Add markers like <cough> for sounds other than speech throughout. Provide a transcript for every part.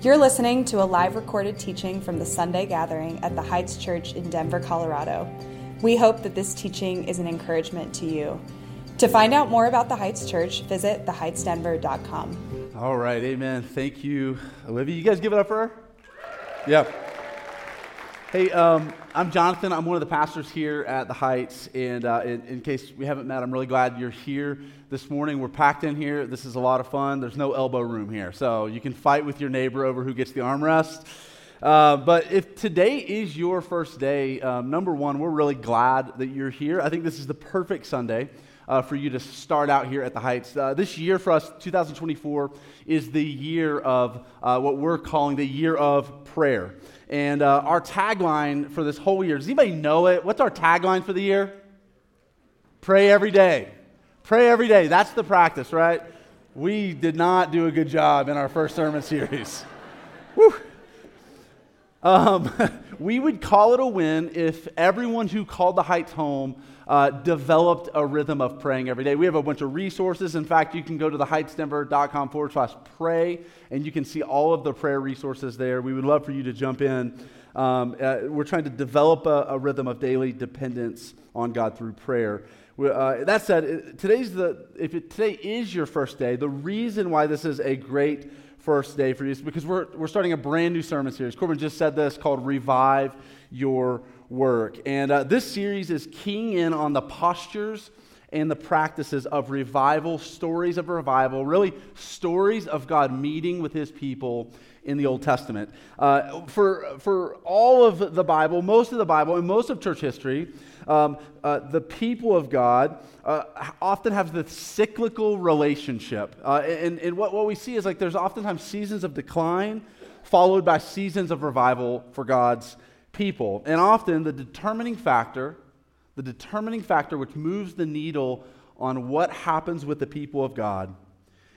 You're listening to a live recorded teaching from the Sunday gathering at the Heights Church in Denver, Colorado. We hope that this teaching is an encouragement to you. To find out more about the Heights Church, visit theheightsdenver.com. All right, amen. Thank you, Olivia. You guys give it up for her? Yeah. Hey, um, I'm Jonathan. I'm one of the pastors here at the Heights. And uh, in, in, case we haven't met, I'm really glad you're here this morning. We're packed in here. This is a lot of fun. There's no elbow room here. So you can fight with your neighbor over who gets the armrest. Uh, but if today is your first day, um, number one, we're really glad that you're here. I think this is the perfect Sunday. Uh, for you to start out here at the Heights. Uh, this year for us, 2024, is the year of uh, what we're calling the year of prayer. And uh, our tagline for this whole year, does anybody know it? What's our tagline for the year? Pray every day. Pray every day. That's the practice, right? We did not do a good job in our first sermon series. <laughs> Woo. Um, <laughs> we would call it a win if everyone who called the Heights home uh, developed a rhythm of praying every day. We have a bunch of resources. In fact, you can go to theheightsdenver.com forward slash pray, and you can see all of the prayer resources there. We would love for you to jump in. Um, uh, we're trying to develop a, a, rhythm of daily dependence on God through prayer. Uh, that said, today's the, if it, today is your first day, the reason why this is a great first day for you is because we're, we're starting a brand new sermon series. Corbin just said this called Revive Your work. And uh, this series is keying in on the postures and the practices of revival, stories of revival, really stories of God meeting with his people in the Old Testament. Uh, for, for all of the Bible, most of the Bible, and most of church history, um, uh, the people of God uh, often have this cyclical relationship. Uh, and and what, what we see is like there's oftentimes seasons of decline followed by seasons of revival for God's people. And often the determining factor, the determining factor which moves the needle on what happens with the people of God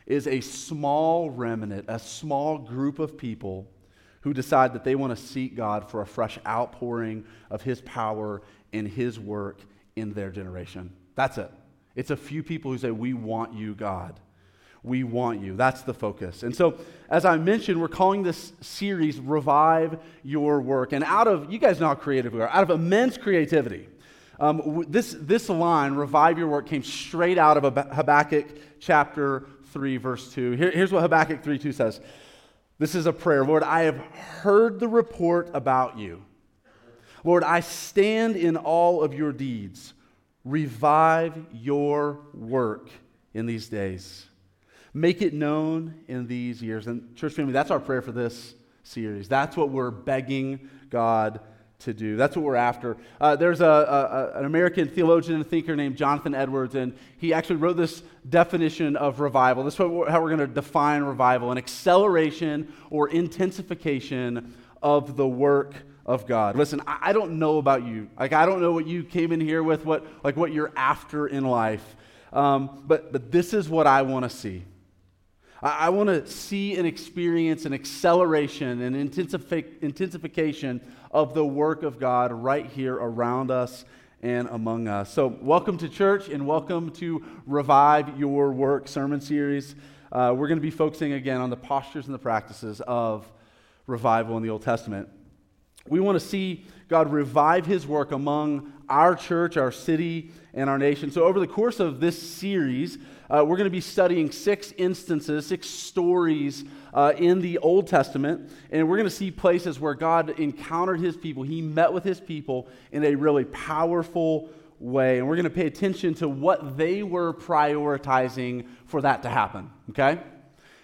is a small remnant, a small group of people who decide that they want to seek God for a fresh outpouring of His power and His work in their generation. That's it. It's a few people who say, We want you, God. We want you. That's the focus. And so, as I mentioned, we're calling this series Revive Your Work. And out of, you guys know how creative we are, out of immense creativity, um, this, this line, Revive Your Work, came straight out of Habakkuk chapter 3, verse 2. Here, here's what Habakkuk 3 2 says This is a prayer Lord, I have heard the report about you. Lord, I stand in all of your deeds. Revive your work in these days. Make it known in these years. And, church family, that's our prayer for this series. That's what we're begging God to do. That's what we're after. Uh, there's a, a, an American theologian and thinker named Jonathan Edwards, and he actually wrote this definition of revival. This is what, how we're going to define revival an acceleration or intensification of the work of God. Listen, I, I don't know about you. Like, I don't know what you came in here with, what, like what you're after in life. Um, but, but this is what I want to see. I, I want to see and experience an acceleration and intensifi- intensification of the work of God right here around us and among us. So, welcome to church and welcome to Revive Your Work sermon series. Uh, we're going to be focusing again on the postures and the practices of revival in the Old Testament. We want to see God revive his work among our church, our city, and our nation. So, over the course of this series, uh, we're going to be studying six instances, six stories uh, in the Old Testament, and we're going to see places where God encountered his people. He met with his people in a really powerful way, and we're going to pay attention to what they were prioritizing for that to happen, okay?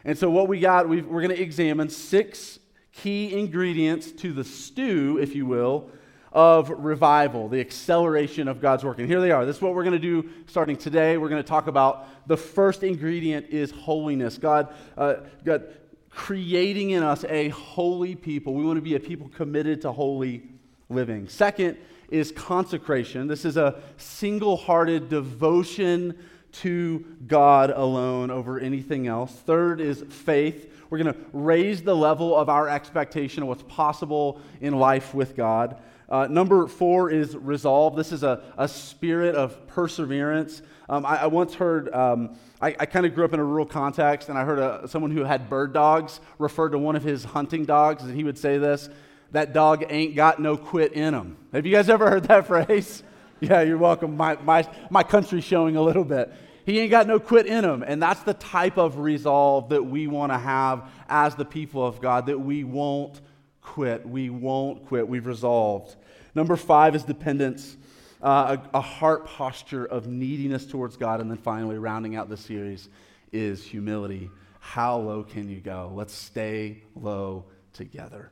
And so, what we got, we are going to examine six key ingredients to the stew, if you will, of revival, the acceleration of God's work. And here they are. This is what we're going to do starting today. We're going to talk about the first ingredient is holiness. God, uh, God creating in us a holy people. We want to be a people committed to holy living. Second is consecration. This is a single hearted devotion to God alone over anything else. Third is faith. We're going to raise the level of our expectation of what's possible in life with God. Uh, number four is resolve. This is a, a spirit of perseverance. Um, I, I, once heard, um, I, I kind of grew up in a rural context, and I heard a, someone who had bird dogs refer to one of his hunting dogs, and he would say this that dog ain't got no quit in him. Have you guys ever heard that <laughs> phrase? Yeah, you're welcome. My, my, my country's showing a little bit. He ain't got no quit in him. And that's the type of resolve that we want to have as the people of God, that we won't quit. We won't quit. We've resolved. Number five is dependence, uh, a, a heart posture of neediness towards God. And then finally, rounding out the series, is humility. How low can you go? Let's stay low together.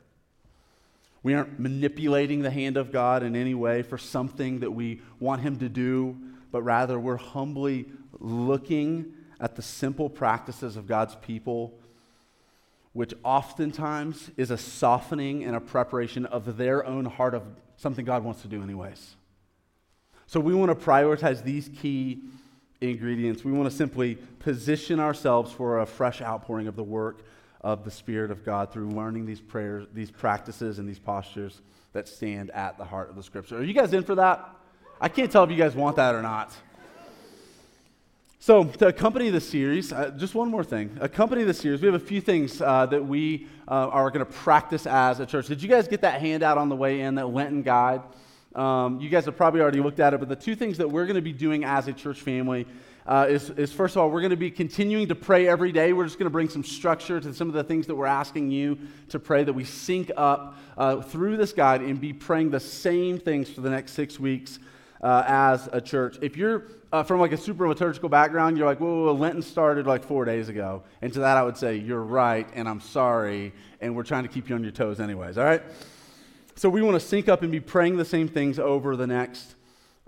We aren't manipulating the hand of God in any way for something that we want Him to do, but rather we're humbly looking at the simple practices of God's people, which oftentimes is a softening and a preparation of their own heart of something God wants to do, anyways. So we want to prioritize these key ingredients. We want to simply position ourselves for a fresh outpouring of the work of the Spirit of God through learning these prayers, these practices, and these postures that stand at the heart of the Scripture. Are you guys in for that? I can't tell if you guys want that or not. So, to accompany the series, uh, just one more thing. Accompany the series, we have a few things uh, that we uh, are going to practice as a church. Did you guys get that handout on the way in, that Lenten guide? Um, you guys have probably already looked at it, but the two things that we're going to be doing as a church family uh, is, is first of all, we're going to be continuing to pray every day. We're just going to bring some structure to some of the things that we're asking you to pray, that we sync up uh, through this guide and be praying the same things for the next six weeks uh, as a church. If you're uh, from like a super liturgical background, you're like, whoa, whoa, whoa, Lenten started like four days ago. And to that, I would say, you're right, and I'm sorry, and we're trying to keep you on your toes, anyways, all right? So we want to sync up and be praying the same things over the next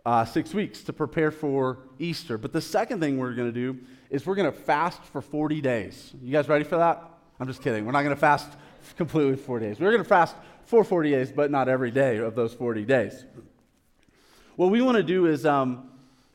uh, six weeks to prepare for Easter. But the second thing we're going to do is we're going to fast for 40 days. You guys ready for that? I'm just kidding. We're not going to fast completely for 40 days. We're going to fast for 40 days, but not every day of those 40 days. What we want to do is um,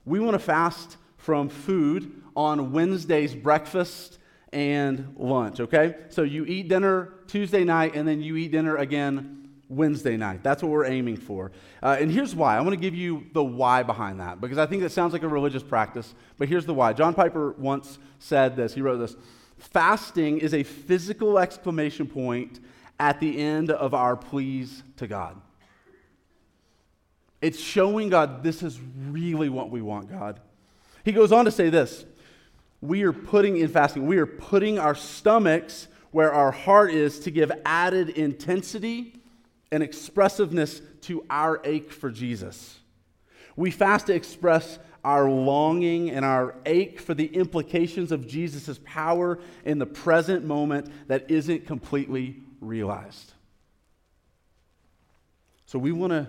we want to fast from food on Wednesday's breakfast and lunch, okay? So you eat dinner Tuesday night, and then you eat dinner again Wednesday night. That's what we're aiming for. Uh, and here's why. I want to give you the why behind that because I think that sounds like a religious practice, but here's the why. John Piper once said this. He wrote this Fasting is a physical exclamation point at the end of our pleas to God. It's showing God this is really what we want, God. He goes on to say this We are putting in fasting, we are putting our stomachs where our heart is to give added intensity and expressiveness to our ache for Jesus. We fast to express our longing and our ache for the implications of Jesus' power in the present moment that isn't completely realized. So we want to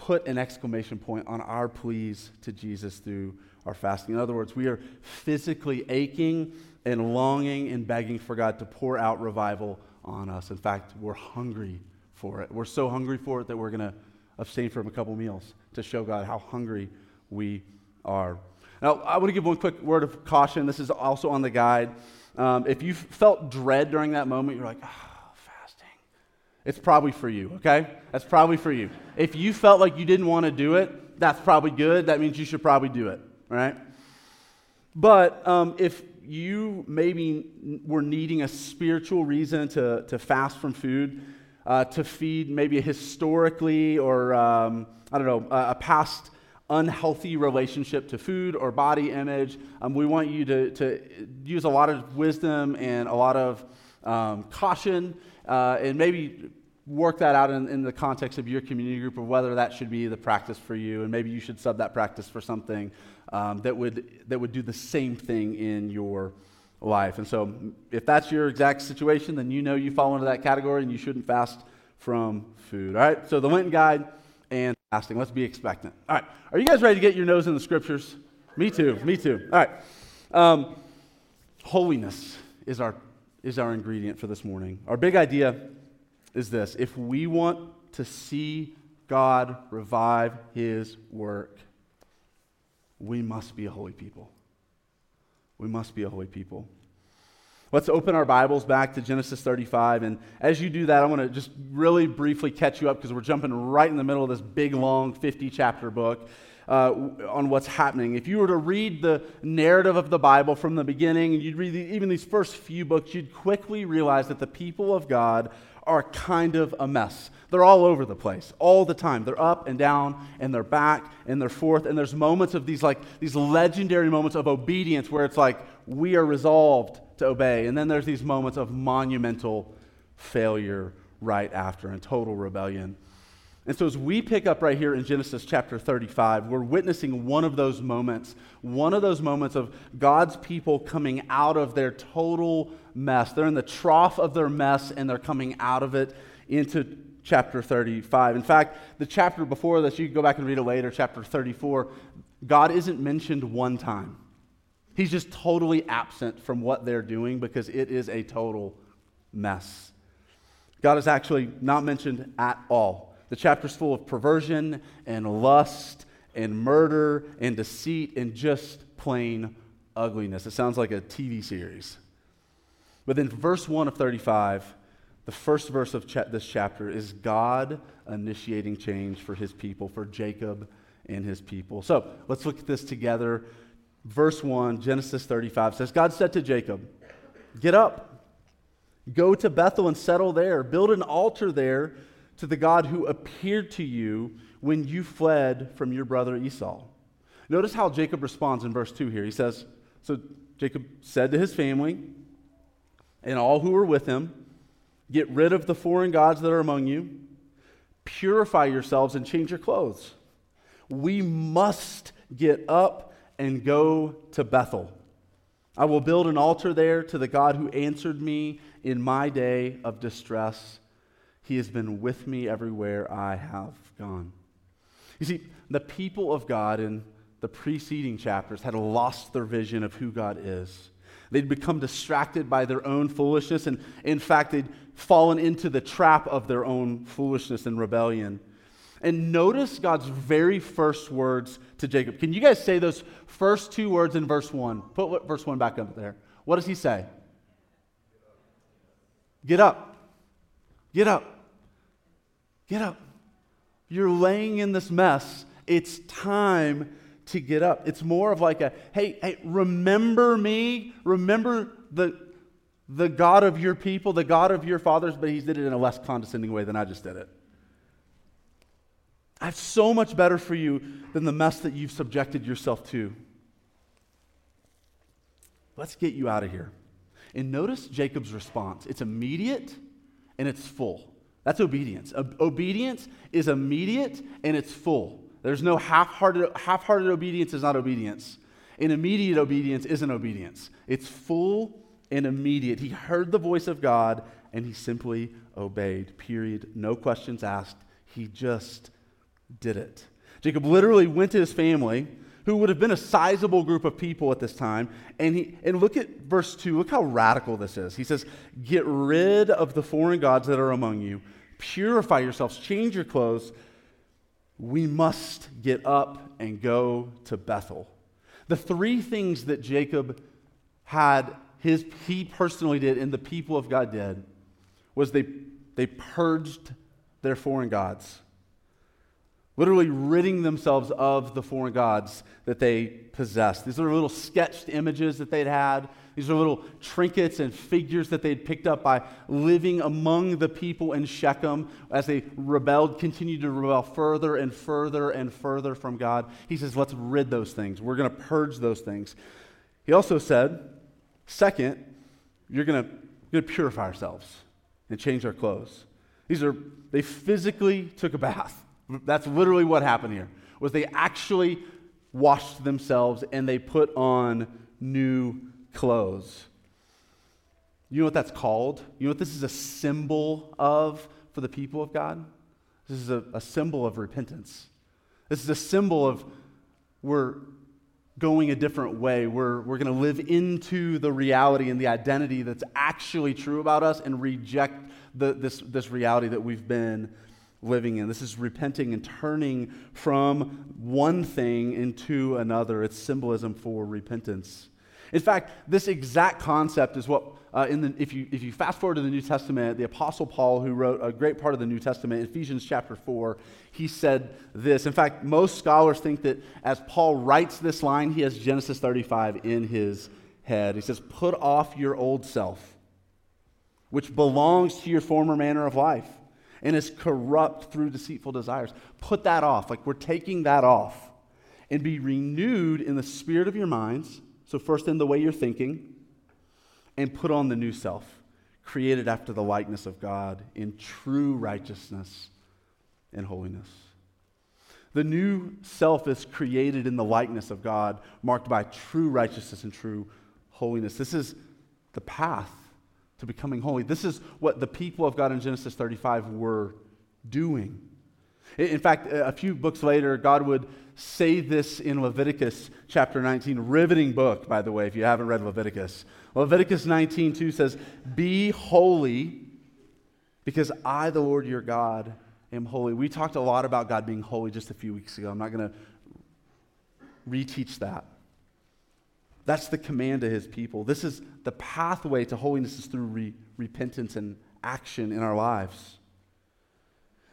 put an exclamation point on our pleas to Jesus through our fasting. In other words, we are physically aching and longing and begging for God to pour out revival on us. In fact, we're hungry for it. We're so hungry for it that we're going to abstain from a couple meals to show God how hungry we are. Now, I want to give one quick word of caution. This is also on the guide. Um, if you felt dread during that moment, you're like, oh. It's probably for you, okay? That's probably for you. If you felt like you didn't want to do it, that's probably good. That means you should probably do it, right? But um, if you maybe were needing a spiritual reason to, to fast from food, uh, to feed maybe historically or, um, I don't know, a, a, past unhealthy relationship to food or body image. Um, we want you to, to use a lot of wisdom and a lot of um, caution uh, and maybe work that out in, in, the context of your community group of whether that should be the practice for you and maybe you should sub that practice for something um, that, would, that would do the same thing in your life. And so, if that's your exact situation, then you know you fall into that category and you shouldn't fast from food. All right? So, the Lenten guide and fasting. Let's be expectant. All right. Are you guys ready to get your nose in the scriptures? Me too. Me too. All right. Um, holiness is our, is our ingredient for this morning. Our big idea is this if we want to see God revive his work, we must be a holy people. We must be a holy people. Let's open our Bibles back to Genesis 35. And as you do that, I want to just really briefly catch you up because we're jumping right in the middle of this big, long 50 chapter book. Uh, on what's happening. If you were to read the narrative of the Bible from the beginning, you'd read the, even these first few books, you'd quickly realize that the people of God are kind of a mess. They're all over the place all the time. They're up and down and they're back and they're forth. And there's moments of these like these legendary moments of obedience where it's like we are resolved to obey. And then there's these moments of monumental failure right after and total rebellion. And so, as we pick up right here in Genesis chapter 35, we're witnessing one of those moments, one of those moments of God's people coming out of their total mess. They're in the trough of their mess and they're coming out of it into chapter 35. In fact, the chapter before this, you can go back and read it later, chapter 34, God isn't mentioned one time. He's just totally absent from what they're doing because it is a total mess. God is actually not mentioned at all. The chapter's full of perversion and lust and murder and deceit and just plain ugliness. It sounds like a TV series. But then, verse 1 of 35, the first verse of cha- this chapter is God initiating change for his people, for Jacob and his people. So let's look at this together. Verse 1, Genesis 35 says, God said to Jacob, Get up, go to Bethel and settle there, build an altar there to the God who appeared to you when you fled from your brother Esau. Notice how Jacob responds in verse 2 here. He says, So Jacob said to his family and all who were with him, Get rid of the foreign gods that are among you, purify yourselves, and change your clothes. We must get up and go to Bethel. I will build an altar there to the God who answered me in my day of distress. He has been with me everywhere I have gone. You see, the people of God in the preceding chapters had lost their vision of who God is. They'd become distracted by their own foolishness, and in fact, they'd fallen into the trap of their own foolishness and rebellion. And notice God's very first words to Jacob. Can you guys say those first two words in verse 1? Put verse 1 back up there. What does he say? Get up. Get up. Get up. You're laying in this mess. It's time to get up. It's more of like a, hey, hey, remember me. Remember the, the God of your people, the God of your fathers, but he did it in a less condescending way than I just did it. I have so much better for you than the mess that you've subjected yourself to. Let's get you out of here. And notice Jacob's response. It's immediate and it's full. That's obedience. obedience is immediate and it's full. There's no half-hearted, half-hearted obedience is not obedience. And immediate obedience isn't obedience. It's full and immediate. He heard the voice of God and he simply obeyed. Period. No questions asked. He just did it. Jacob literally went to his family, who would have been a sizable group of people at this time, and he and look at verse 2. Look how radical this is. He says, "Get rid of the foreign gods that are among you. Purify yourselves, change your clothes. We must get up and go to Bethel." The three things that Jacob had his he personally did and the people of God did was they they purged their foreign gods literally ridding themselves of the foreign gods that they possessed. These are little sketched images that they'd had. These are little trinkets and figures that they'd picked up by living among the people in Shechem as they rebelled, continued to rebel further and further and further from God. He says, let's rid those things. We're going to purge those things. He also said, second, you're going to purify ourselves and change our clothes. These are, they physically took a bath. That's literally what happened here. Was they actually washed themselves and they put on new clothes. You know what that's called? You know what this is a symbol of for the people of God? This is a, a symbol of repentance. This is a symbol of we're going a different way. We're, we're going to live into the reality and the identity that's actually true about us and reject the, this, this reality that we've been living in. This is repenting and turning from one thing into another. It's symbolism for repentance. In fact, this exact concept is what, uh, in the, if, you, if you fast forward to the New Testament, the Apostle Paul, who wrote a great part of the New Testament, Ephesians chapter 4, he said this. In fact, most scholars think that as Paul writes this line, he has Genesis 35 in his head. He says, Put off your old self, which belongs to your former manner of life and is corrupt through deceitful desires. Put that off. Like we're taking that off and be renewed in the spirit of your minds. So, first in the way you're thinking, and put on the new self, created after the likeness of God in true righteousness and holiness. The new self is created in the likeness of God, marked by true righteousness and true holiness. This is the path to becoming holy. This is what the people of God in Genesis 35 were doing. In fact, a few books later, God would say this in Leviticus chapter 19, riveting book, by the way, if you haven't read Leviticus. Leviticus 19, 2 says, Be holy because I, the Lord your God, am holy. We talked a lot about God being holy just a few weeks ago. I'm not going to reteach that. That's the command to his people. This is the pathway to holiness is through re- repentance and action in our lives.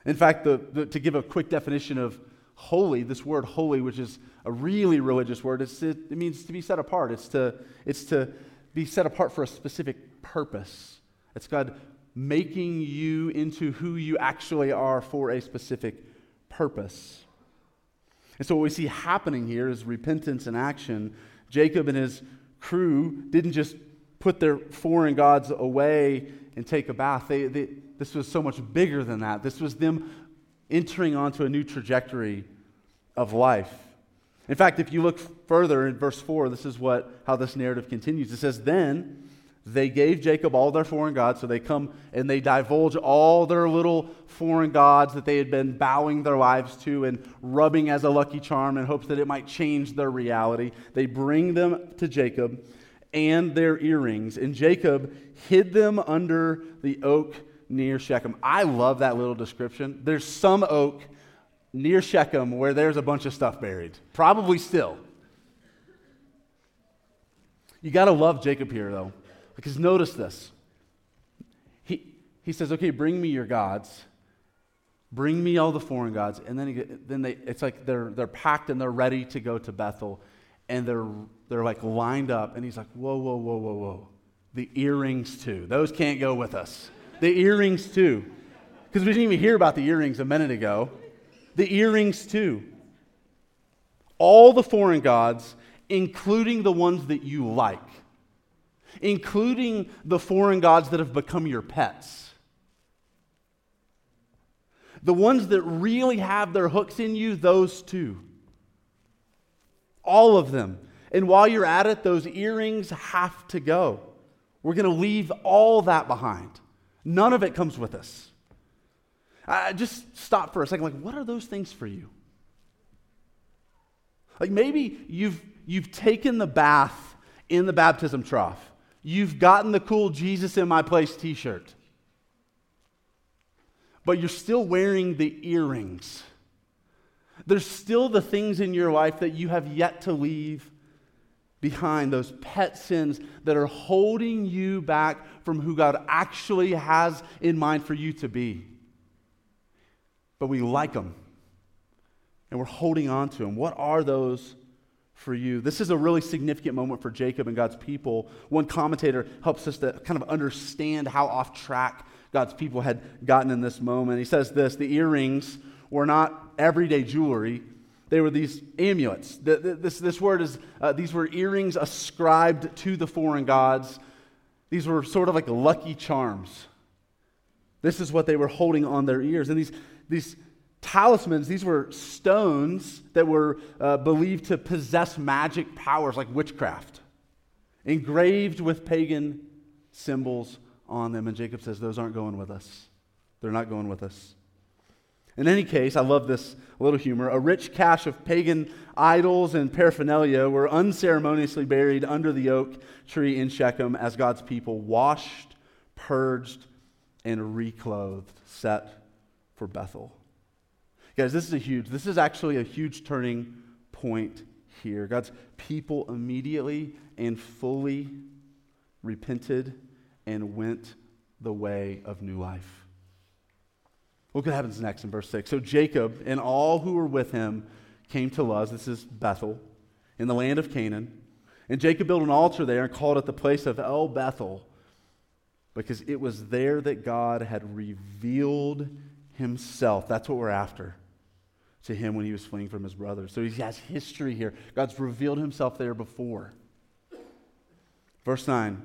In fact, the, the, to give a quick definition of holy, this word holy, which is a really religious word, it, it means to be set apart. It's to, it's to be set apart for a specific purpose. It's God making you into who you actually are for a specific purpose. And so, what we see happening here is repentance and action. Jacob and his crew didn't just put their foreign gods away and take a bath. They, they, this was so much bigger than that. This was them entering onto a new trajectory of life. In fact, if you look further in verse 4, this is what, how this narrative continues. It says, Then they gave Jacob all their foreign gods. So they come and they divulge all their little foreign gods that they had been bowing their lives to and rubbing as a lucky charm in hopes that it might change their reality. They bring them to Jacob and their earrings. And Jacob hid them under the oak near Shechem. I love that little description. There's some oak near Shechem where there's a bunch of stuff buried. Probably still. You got to love Jacob here, though. Because notice this. He, he says, okay, bring me your gods. Bring me all the foreign gods. And then, he, then they, it's like they're, they're packed and they're ready to go to Bethel. And they're, they're like lined up. And he's like, whoa, whoa, whoa, whoa, whoa. The earrings, too. Those can't go with us. The earrings, too. Because we didn't even hear about the earrings a minute ago. The earrings, too. All the foreign gods, including the ones that you like including the foreign gods that have become your pets. The ones that really have their hooks in you, those too. All of them. And while you're at it, those earrings have to go. We're going to leave all that behind. None of it comes with us. I just stop for a second. Like, what are those things for you? Like maybe you've, you've taken the bath in the baptism trough you've gotten the cool Jesus in my place t shirt, but you're still wearing the earrings. There's still the things in your life that you have yet to leave behind, those pet sins that are holding you back from who God actually has in mind for you to be. But we like them and we're holding on to them. What are those for you. This is a really significant moment for Jacob and God's people. One commentator helps us to kind of understand how off track God's people had gotten in this moment. He says this the earrings were not everyday jewelry, they were these amulets. This, this word is, uh, these were earrings ascribed to the foreign gods. These were sort of like lucky charms. This is what they were holding on their ears. And these, these talismans, these were stones that were uh, believed to possess magic powers like witchcraft, engraved with pagan symbols on them. And Jacob says, Those aren't going with us. They're not going with us. In any case, I love this little humor. A rich cache of pagan idols and paraphernalia were unceremoniously buried under the oak tree in Shechem as God's people washed, purged, and reclothed, set for Bethel. Guys, this is a huge, this is actually a huge turning point here. God's people immediately and fully repented and went the way of new life. Look what happens next in verse 6. So Jacob and all who were with him came to Luz. This is Bethel, in the land of Canaan. And Jacob built an altar there and called it the place of El Bethel, because it was there that God had revealed himself. That's what we're after to him when he was fleeing from his brothers. So he has history here. God's revealed himself there before. Verse 9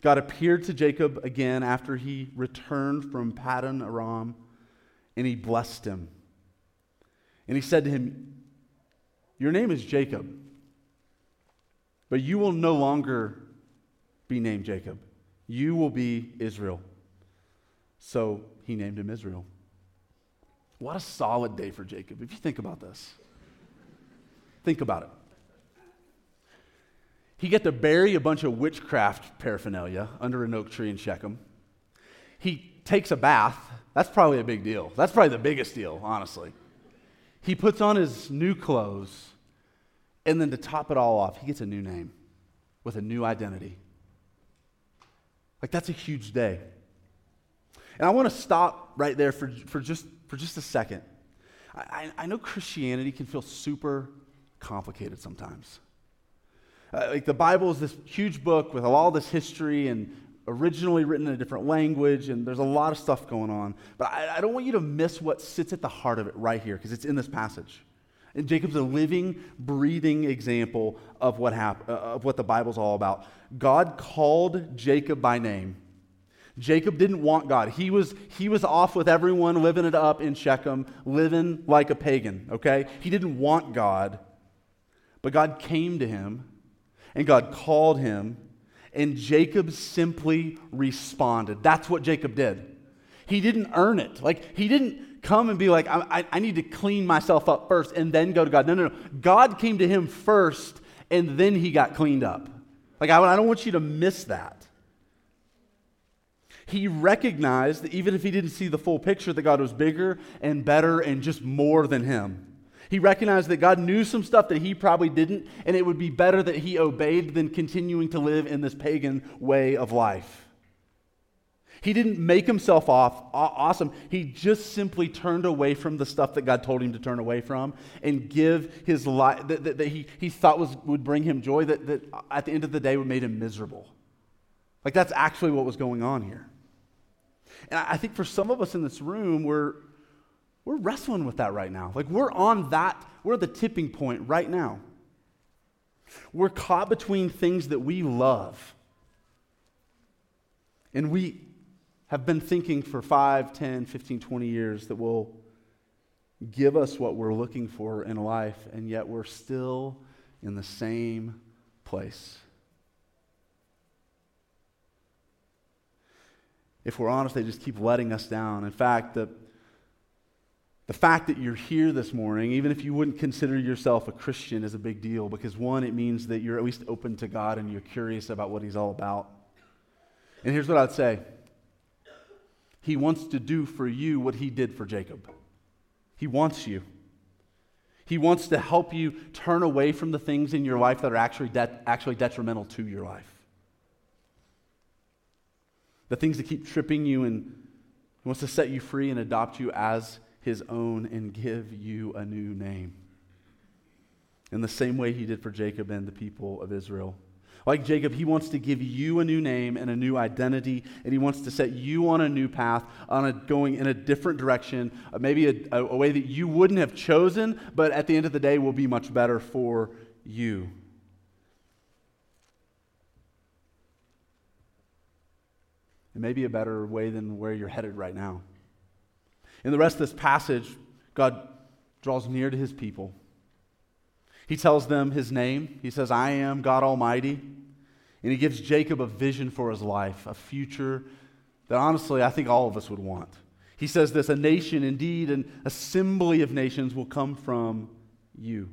God appeared to Jacob again after he returned from Paddan Aram, and he blessed him. And he said to him, Your name is Jacob, but you will no longer be named Jacob. You will be Israel. So he named him Israel. What a solid day for Jacob, if you think about this. Think about it. He get to bury a bunch of witchcraft paraphernalia under an oak tree in Shechem. He takes a bath. That's probably a big deal. That's probably the biggest deal, honestly. He puts on his new clothes, and then to top it all off, he gets a new name with a new identity. Like, that's a huge day. And I want to stop right there for, for just for just a second. I, I know Christianity can feel super complicated sometimes. Uh, like the Bible is this huge book with all this history and originally written in a different language, and there's a lot of stuff going on. But I, I don't want you to miss what sits at the heart of it right here, because it's in this passage. And Jacob's a living, breathing example of what, hap- uh, of what the Bible's all about. God called Jacob by name Jacob didn't want God. He was, he was off with everyone, living it up in Shechem, living like a pagan, okay? He didn't want God. But God came to him, and God called him, and Jacob simply responded. That's what Jacob did. He didn't earn it. Like, he didn't come and be like, I, I, need to clean myself up first and then go to God. No, no, no. God came to him first, and then he got cleaned up. Like, I, I don't want you to miss that he recognized that even if he didn't see the full picture, that God was bigger and better and just more than him. He recognized that God knew some stuff that he probably didn't, and it would be better that he obeyed than continuing to live in this pagan way of life. He didn't make himself off awesome. He just simply turned away from the stuff that God told him to turn away from and give his life that, that, that, he, he thought was, would bring him joy, that, that at the end of the day would make him miserable. Like that's actually what was going on here. And I think for some of us in this room, we're, we're wrestling with that right now. Like we're on that, we're at the tipping point right now. We're caught between things that we love. And we have been thinking for 5, 10, 15, 20 years that will give us what we're looking for in life, and yet we're still in the same place. If we're honest, they just keep letting us down. In fact, the, the fact that you're here this morning, even if you wouldn't consider yourself a Christian, is a big deal because one, it means that you're at least open to God and you're curious about what He's all about. And here's what I'd say He wants to do for you what He did for Jacob. He wants you. He wants to help you turn away from the things in your life that are actually, de- actually detrimental to your life the things that keep tripping you, and wants to set you free and adopt you as His own and give you a new name. In the same way He did for Jacob and the people of Israel. Like Jacob, he wants to give you a new name and a new identity, and he wants to set you on a new path, on a going in a different direction, uh, maybe a, a, a way that you wouldn't have chosen, but at the end of the day will be much better for you. It may be a better way than where you're headed right now. In the rest of this passage, God draws near to his people. He tells them his name. He says, I am God Almighty. And he gives Jacob a vision for his life, a future that honestly I think all of us would want. He says this a nation, indeed, an assembly of nations will come from you.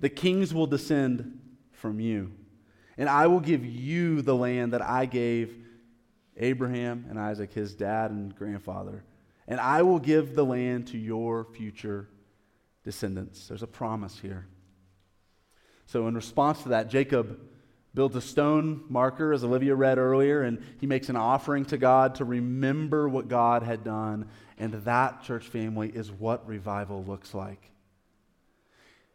The kings will descend from you. And I will give you the land that I gave Abraham and Isaac, his dad and grandfather. And I will give the land to your future descendants. There's a promise here. So, in response to that, Jacob builds a stone marker, as Olivia read earlier, and he makes an offering to God to remember what God had done. And that, church family, is what revival looks like.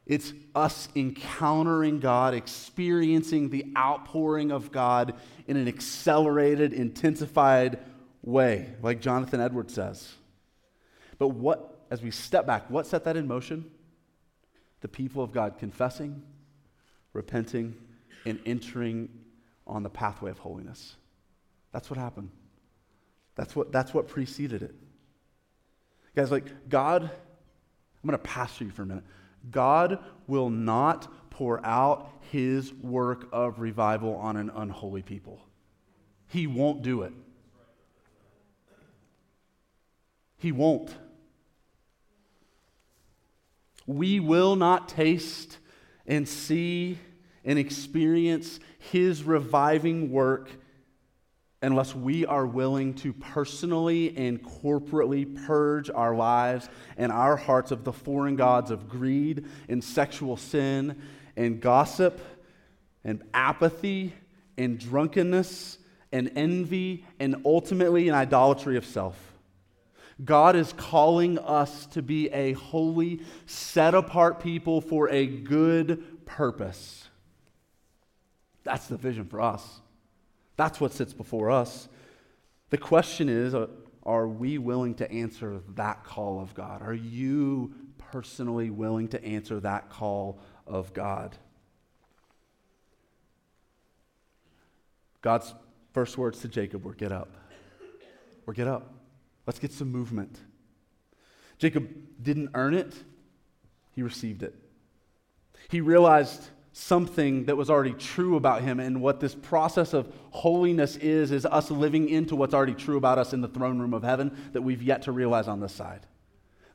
It's us encountering God, experiencing the outpouring of God in an accelerated, intensified way, like Jonathan Edwards says. But what, as we step back, what set that in motion? The people of God confessing, repenting, and entering on the pathway of holiness. That's what happened. That's what, that's what preceded it. Guys, like God, I'm going to pastor you for a minute. God will not pour out his work of revival on an unholy people. He won't do it. He won't. We will not taste and see and experience his reviving work unless we are willing to personally and corporately purge our lives and our hearts of the foreign gods of greed and sexual sin and gossip and apathy and drunkenness and envy and ultimately an idolatry of self. God is calling us to be a holy, set apart people for a good purpose. That's the vision for us. That's what sits before us. The question is uh, are we willing to answer that call of God? Are you personally willing to answer that call of God? God's first words to Jacob were get up. Or get up. Let's get some movement. Jacob didn't earn it, he received it. He realized something that was already true about him. And what this process of holiness is, is us living into what's already true about us in the throne room of heaven that we've yet to realize on this side.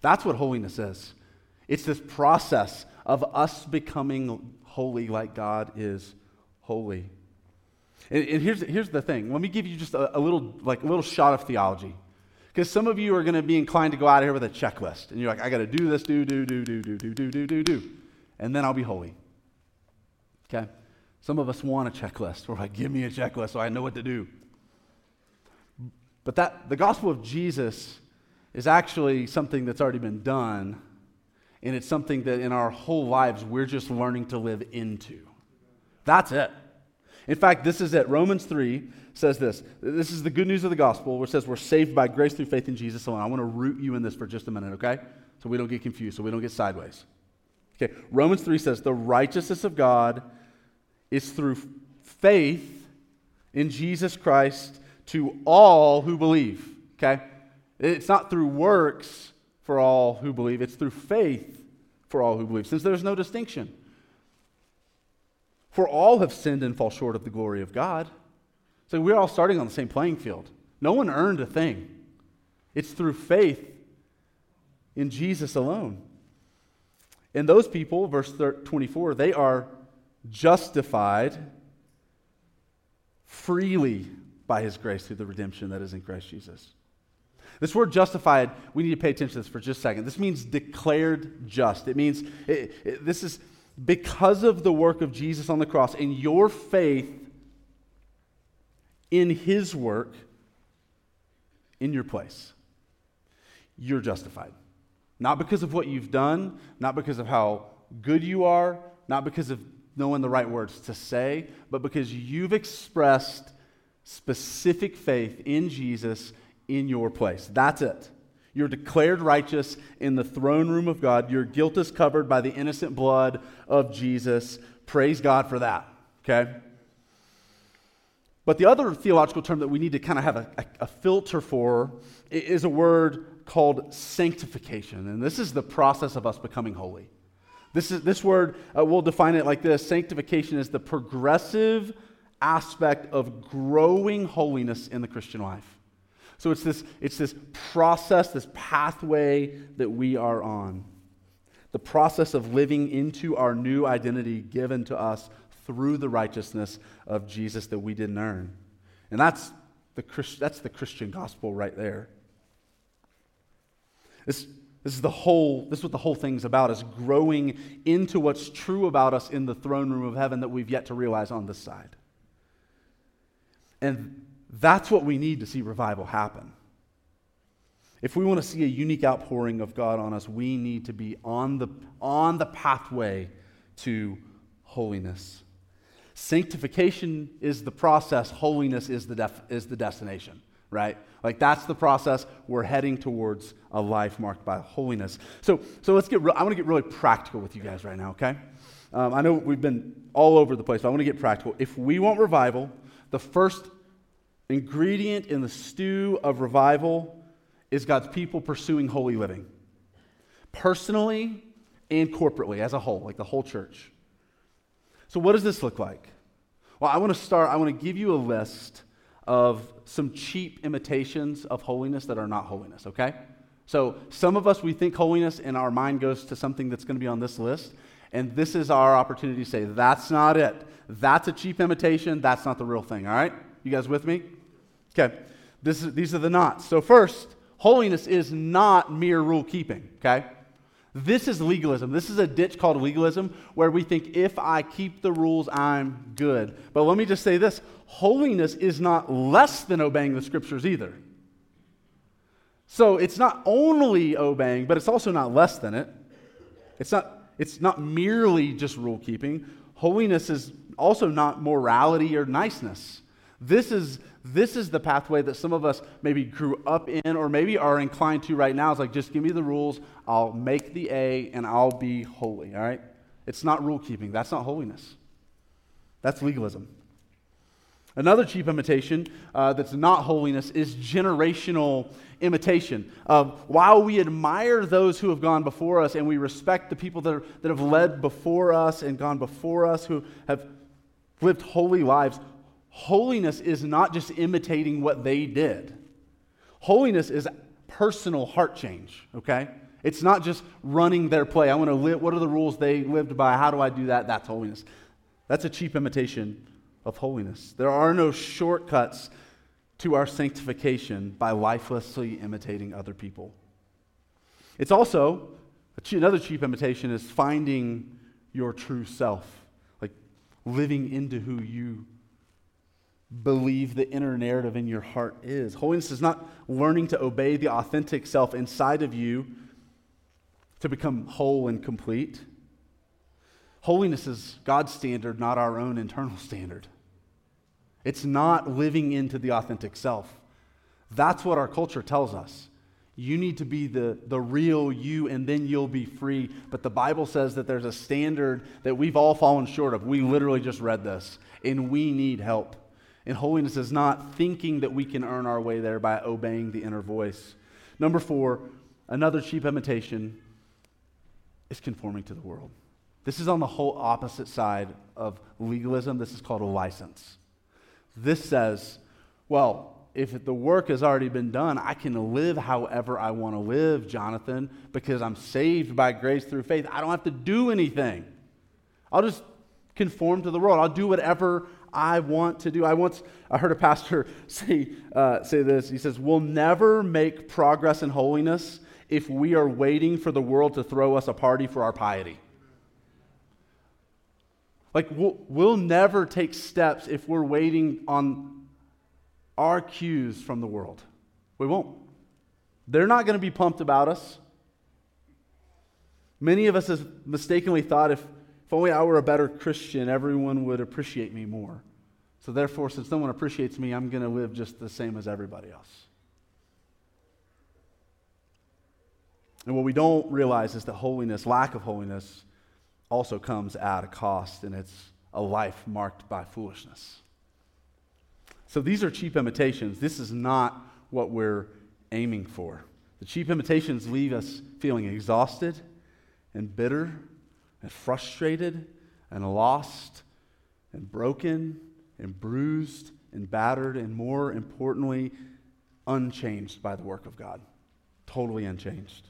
That's what holiness is. It's this process of us becoming holy like God is holy. And, and here's, here's the thing. Let me give you just a, a little, like a little shot of theology. Because some of you are going to be inclined to go out of here with a checklist. And you're like, I got to do this, do, do, do, do, do, do, do, do, do, do. And then I'll be holy. Okay? Some of us want a checklist. We're like, give me a checklist so I know what to do. But that the gospel of Jesus is actually something that's already been done, and it's something that in our whole lives we're just learning to live into. That's it. In fact, this is it. Romans 3 says this. This is the good news of the gospel, where it says we're saved by grace through faith in Jesus alone. I want to root you in this for just a minute, okay? So we don't get confused, so we don't get sideways. Okay, Romans 3 says the righteousness of God is through faith in Jesus Christ to all who believe. Okay? It's not through works for all who believe, it's through faith for all who believe, since there's no distinction. For all have sinned and fall short of the glory of God. So we're all starting on the same playing field. No one earned a thing. It's through faith in Jesus alone. And those people, verse 24, they are justified freely by his grace through the redemption that is in Christ Jesus. This word justified, we need to pay attention to this for just a second. This means declared just. It means it, it, this is because of the work of Jesus on the cross and your faith in his work in your place. You're justified. Not because of what you've done, not because of how good you are, not because of knowing the right words to say, but because you've expressed specific faith in Jesus in your place. That's it. You're declared righteous in the throne room of God. Your guilt is covered by the innocent blood of Jesus. Praise God for that. Okay? But the other theological term that we need to kind of have a, a, filter for is a word called sanctification. And this is the process of us becoming holy. This, is, this word, uh, we'll define it like this sanctification is the progressive aspect of growing holiness in the Christian life. So it's this, it's this process, this pathway that we are on. The process of living into our new identity given to us through the righteousness of Jesus that we didn't earn. And that's the, that's the Christian gospel right there. This This is the whole, this is what the whole thing's about, is growing into what's true about us in the throne room of heaven that we've yet to realize on this side. And that's what we need to see revival happen. If we want to see a unique outpouring of God on us, we need to be on the, on the pathway to holiness. Sanctification is the process, holiness is the, def, is the destination, right? Like that's the process. We're heading towards a life marked by holiness. So, so let's get, re- I want to get really practical with you guys right now, okay? Um, I know we've been all over the place, but I want to get practical. If we want revival, the first ingredient in the stew of revival is God's people pursuing holy living, personally and corporately as a whole, like the whole church. So, what does this look like? Well, I want to start, I want to give you a list of some cheap imitations of holiness that are not holiness, okay? So, some of us, we think holiness, and our mind goes to something that's going to be on this list. And this is our opportunity to say, that's not it. That's a cheap imitation. That's not the real thing, all right? You guys with me? Okay. This is, these are the knots. So, first, holiness is not mere rule keeping, okay? This is legalism. This is a ditch called legalism where we think if I keep the rules, I'm good. But let me just say this holiness is not less than obeying the scriptures either. So it's not only obeying, but it's also not less than it. It's not, it's not merely just rule keeping. Holiness is also not morality or niceness. This is, this is the pathway that some of us maybe grew up in or maybe are inclined to right now. It's like, just give me the rules, I'll make the A, and I'll be holy, all right? It's not rule keeping. That's not holiness. That's legalism. Another cheap imitation uh, that's not holiness is generational imitation. Uh, while we admire those who have gone before us and we respect the people that, are, that have led before us and gone before us who have lived holy lives, Holiness is not just imitating what they did. Holiness is personal heart change, okay? It's not just running their play. I want to live, what are the rules they lived by? How do I do that? That's holiness. That's a cheap imitation of holiness. There are no shortcuts to our sanctification by lifelessly imitating other people. It's also another cheap imitation is finding your true self, like living into who you believe the inner narrative in your heart is. Holiness is not learning to obey the authentic self inside of you to become whole and complete. Holiness is God's standard, not our own internal <laughs> standard. It's not living into the authentic self. That's what our culture tells us. You need to be the, the real you, and then you'll be free. But the Bible says that there's a standard that we've all fallen short of. We literally just read this, and we need help. And holiness is not thinking that we can earn our way there by obeying the inner voice. Number four, another cheap imitation is conforming to the world. This is on the whole opposite side of legalism. This is called a license. This says, well, if the work has already been done, I can live however I want to live, Jonathan, because I'm saved by grace through faith. I don't have to do anything. I'll just conform to the world. I'll do whatever I want to do. I once I heard a pastor <laughs> say, uh, say this. He says, We'll never make progress in holiness if we are waiting for the world to throw us a party for our piety. Like, we'll, we'll never take steps if we're waiting on our cues from the world. We won't. They're not going to be pumped about us. Many of us have mistakenly thought if if only I were a better Christian, everyone would appreciate me more. So, therefore, since no one appreciates me, I'm going to live just the same as everybody else. And what we don't realize is that holiness, lack of holiness, also comes at a cost, and it's a life marked by foolishness. So these are cheap imitations. This is not what we're aiming for. The cheap imitations leave us feeling exhausted and bitter and frustrated and lost and broken and bruised and battered, and more importantly, unchanged by the work of God. Totally unchanged.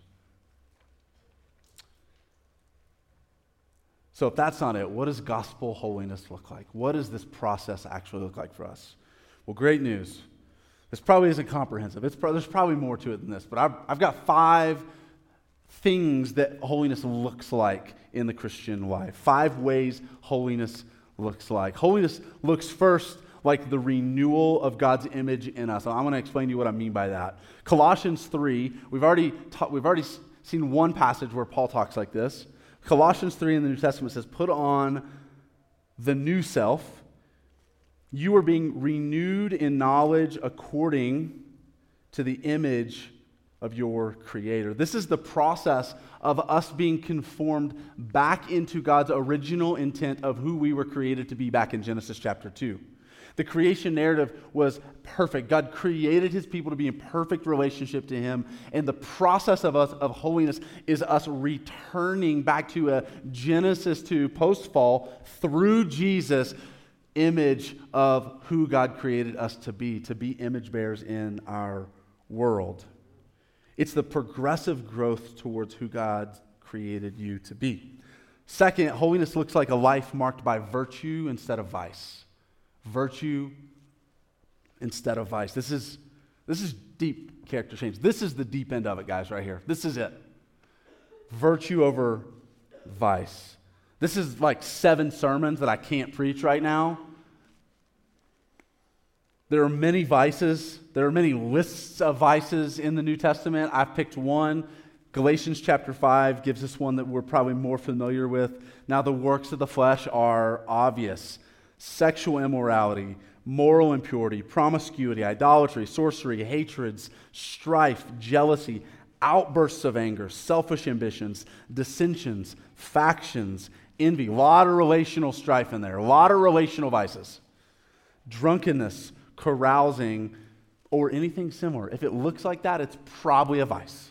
So, if that's not it, what does gospel holiness look like? What does this process actually look like for us? Well, great news. This probably isn't comprehensive. Pro- there's probably more to it than this, but I've, I've got five things that holiness looks like in the Christian life. Five ways holiness looks like. Holiness looks first like the renewal of God's image in us. I'm going to explain to you what I mean by that. Colossians 3, we've already, ta- we've already seen one passage where Paul talks like this. Colossians 3 in the New Testament says, Put on the new self. You are being renewed in knowledge according to the image of your Creator. This is the process of us being conformed back into God's original intent of who we were created to be back in Genesis chapter 2. The creation narrative was perfect. God created his people to be in perfect relationship to him. And the process of us of holiness is us returning back to a Genesis 2 post fall through Jesus image of who God created us to be, to be image bearers in our world. It's the progressive growth towards who God created you to be. Second, holiness looks like a life marked by virtue instead of vice virtue instead of vice. This is, this is deep character change. This is the deep end of it, guys, right here. This is it. Virtue over vice. This is like seven sermons that I can't preach right now. There are many vices. There are many lists of vices in the New Testament. I've picked one. Galatians chapter 5 gives us one that we're probably more familiar with. Now, the works of the flesh are obvious sexual immorality, moral impurity, promiscuity, idolatry, sorcery, hatreds, strife, jealousy, outbursts of anger, selfish ambitions, dissensions, factions, envy. A lot of relational strife in there, a lot of relational vices. Drunkenness, carousing, or anything similar. If it looks like that, it's probably a vice.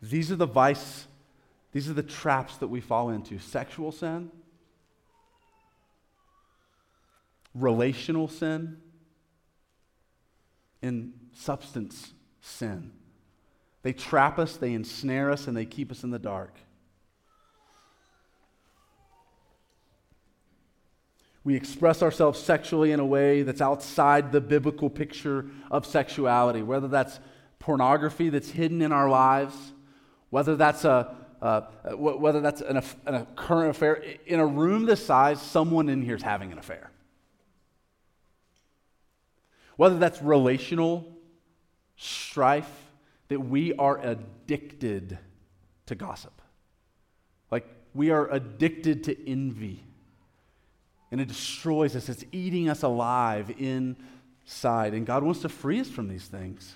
These are the vice, these are the traps that we fall into sexual sin relational sin, and substance sin. They trap us, they ensnare us, and they keep us in the dark. We express ourselves sexually in a way that's outside the biblical picture of sexuality, whether that's pornography that's hidden in our lives, whether that's a uh, whether that's an, an, current affair. In a room this size, someone in here is having an affair. Whether that's relational strife, that we are addicted to gossip. Like we are addicted to envy. And it destroys us, it's eating us alive inside. And God wants to free us from these things.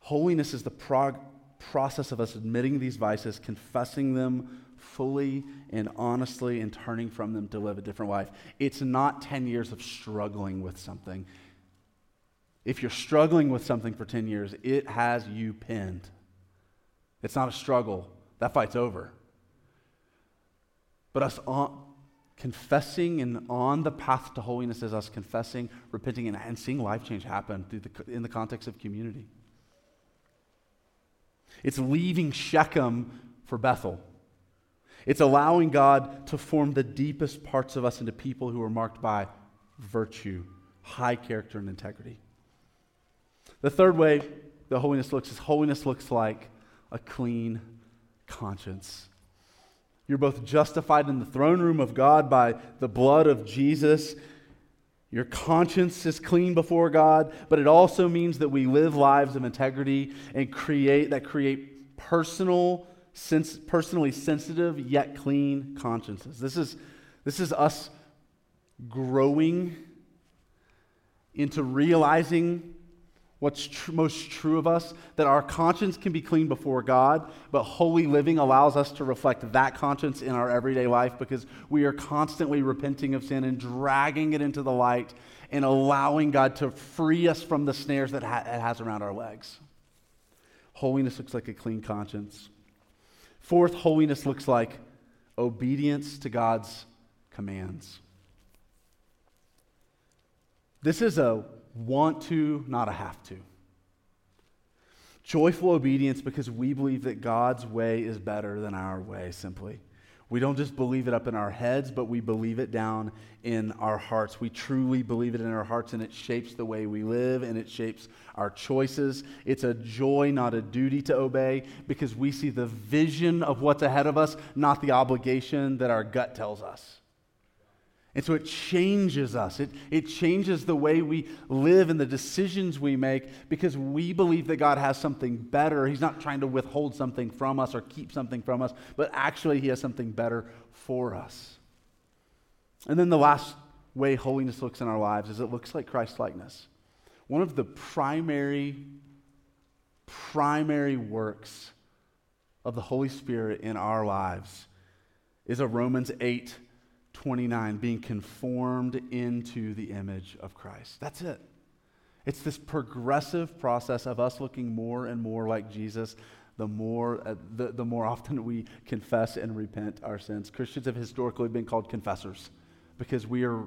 Holiness is the prog- process of us admitting these vices, confessing them fully and honestly and turning from them to live a different life. It's not 10 years of struggling with something. If you're struggling with something for 10 years, it has you pinned. It's not a struggle. That fight's over. But us on, confessing and on the path to holiness is us confessing, repenting, and, and seeing life change happen the, in the context of community. It's leaving Shechem for Bethel. It's allowing God to form the deepest parts of us into people who are marked by virtue, high character, and integrity. The third way that holiness looks is holiness looks like a clean conscience. You're both justified in the throne room of God by the blood of Jesus. Your conscience is clean before God, but it also means that we live lives of integrity and create that create personal sens- personally sensitive yet clean consciences. This is, this is us growing into realizing what's tr- most true of us that our conscience can be clean before God, but holy living allows us to reflect that conscience in our everyday life because we are constantly repenting of sin and dragging it into the light and allowing God to free us from the snares that ha- it has around our legs. Holiness looks like a clean conscience. Fourth, holiness looks like obedience to God's commands. This is a want to, not a have to. Joyful obedience because we believe that God's way is better than our way, simply. We don't just believe it up in our heads, but we believe it down in our hearts. We truly believe it in our hearts, and it shapes the way we live and it shapes our choices. It's a joy, not a duty to obey, because we see the vision of what's ahead of us, not the obligation that our gut tells us. And so it changes us. It, it changes the way we live and the decisions we make because we believe that God has something better. He's not trying to withhold something from us or keep something from us, but actually, He has something better for us. And then the last way holiness looks in our lives is it looks like Christ likeness. One of the primary, primary works of the Holy Spirit in our lives is a Romans 8 29, being conformed into the image of Christ. That's it. It's this progressive process of us looking more and more like Jesus the more, uh, the, the more often we confess and repent our sins. Christians have historically been called confessors because we are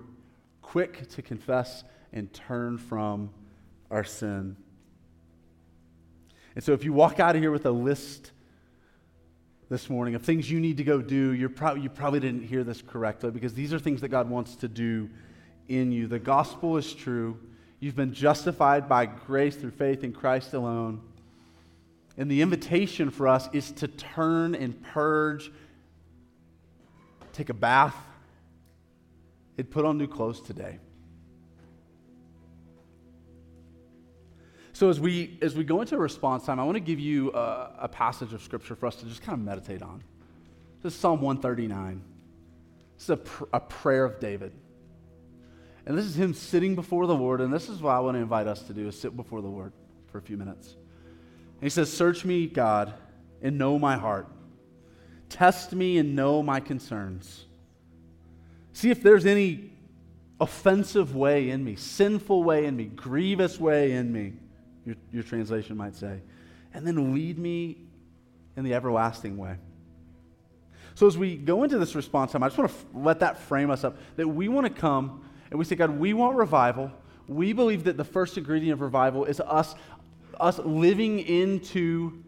quick to confess and turn from our sin. And so if you walk out of here with a list this morning of things you need to go do, you're pro- you probably didn't hear this correctly because these are things that God wants to do in you. The gospel is true. You've been justified by grace through faith in Christ alone. And the invitation for us is to turn and purge, take a bath, and put on new clothes today. So as we as we go into response time, I want to give you a, a passage of scripture for us to just kind of meditate on. This is Psalm 139. This is a, pr- a prayer of David. And this is him sitting before the Lord, and this is what I want to invite us to do is sit before the Lord for a few minutes. And he says, Search me, God, and know my heart. Test me and know my concerns. See if there's any offensive way in me, sinful way in me, grievous way in me your, your translation might say. And then lead me in the everlasting way. So, as we go into this response time, I just want to f- let that frame us up that we want to come and we say, God, we want revival. We believe that the first ingredient of revival is us, us living into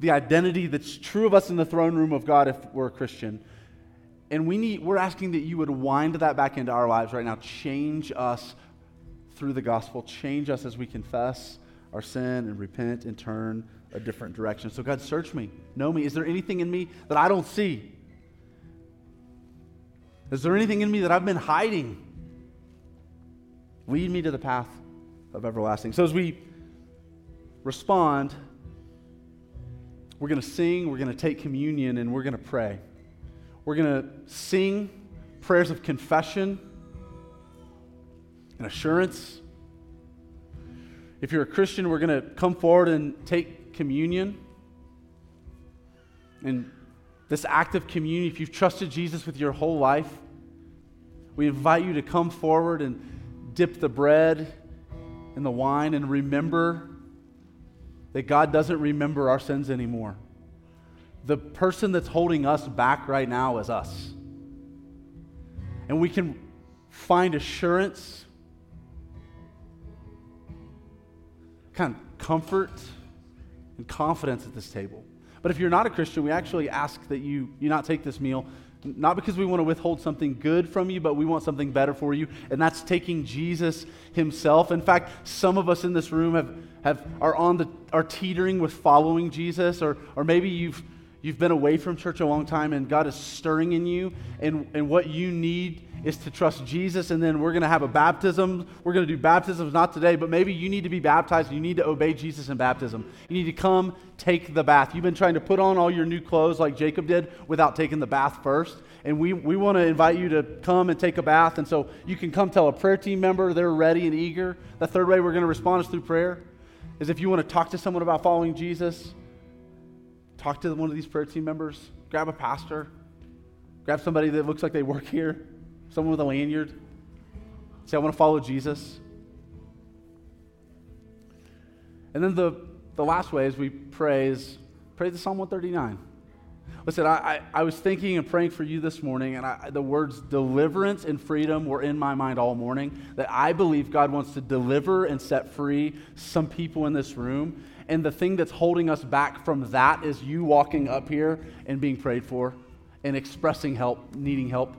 the identity that's true of us in the throne room of God if we're a Christian. And we need, we're asking that you would wind that back into our lives right now. Change us through the gospel change us as we confess our sin and repent and turn a different direction. So, God, search me, know me. Is there anything in me that I don't see? Is there anything in me that I've been hiding? Lead me to the path of everlasting. So, as we respond, we're going to sing, we're going to take communion, and we're going to pray. We're going to sing prayers of confession and assurance. If you're a Christian, we're going to come forward and take communion. And this act of communion, if you've trusted Jesus with your whole life, we invite you to come forward and dip the bread in the wine and remember that God doesn't remember our sins anymore. The person that's holding us back right now is us. And we can find assurance kind of comfort and confidence at this table. But if you're not a Christian, we actually ask that you, you not take this meal, not because we want to withhold something good from you, but we want something better for you, and that's taking Jesus himself. In fact, some of us in this room have, have, are, on the, are teetering with following Jesus, or, or maybe you've, you've been away from church a long time and God is stirring in you, and, and what you need is to trust Jesus, and then we're going to have a baptism. We're going to do baptisms not today, but maybe you need to be baptized. You need to obey Jesus in baptism. You need to come take the bath. You've been trying to put on all your new clothes like Jacob did without taking the bath first. And we, we want to invite you to come and take a bath. And so you can come tell a prayer team member they're ready and eager. The third way we're going to respond is through prayer. Is if you want to talk to someone about following Jesus, talk to one of these prayer team members, grab a pastor, grab somebody that looks like they work here someone with a lanyard. Say, I want to follow Jesus. And then the, the last way is we pray is pray the Psalm 139. Listen, I, I, I, was thinking and praying for you this morning, and I, the words deliverance and freedom were in my mind all morning. That I believe God wants to deliver and set free some people in this room. And the thing that's holding us back from that is you walking up here and being prayed for and expressing help, needing help.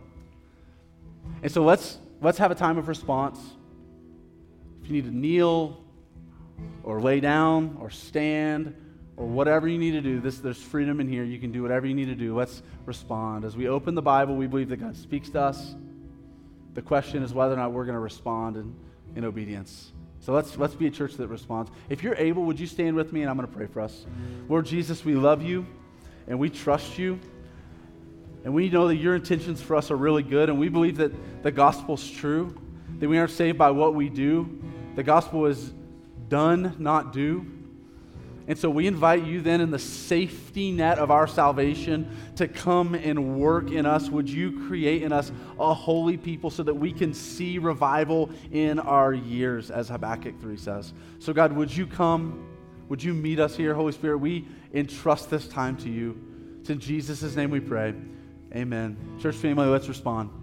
And so let's, let's have a time of response. If you need to kneel or lay down or stand or whatever you need to do, this, there's freedom in here. You can do whatever you need to do. Let's respond. As we open the Bible, we believe that God speaks to us. The question is whether or not we're going to respond in, in obedience. So let's, let's be a church that responds. If you're able, would you stand with me and I'm going to pray for us? Lord Jesus, we love you and we trust you. And we know that your intentions for us are really good. And we believe that the gospel's true, that we aren't saved by what we do. The gospel is done, not do. And so we invite you then in the safety net of our salvation to come and work in us. Would you create in us a holy people so that we can see revival in our years, as Habakkuk 3 says? So, God, would you come? Would you meet us here, Holy Spirit? We entrust this time to you. It's in Jesus' name we pray. Amen. Church family, let's respond.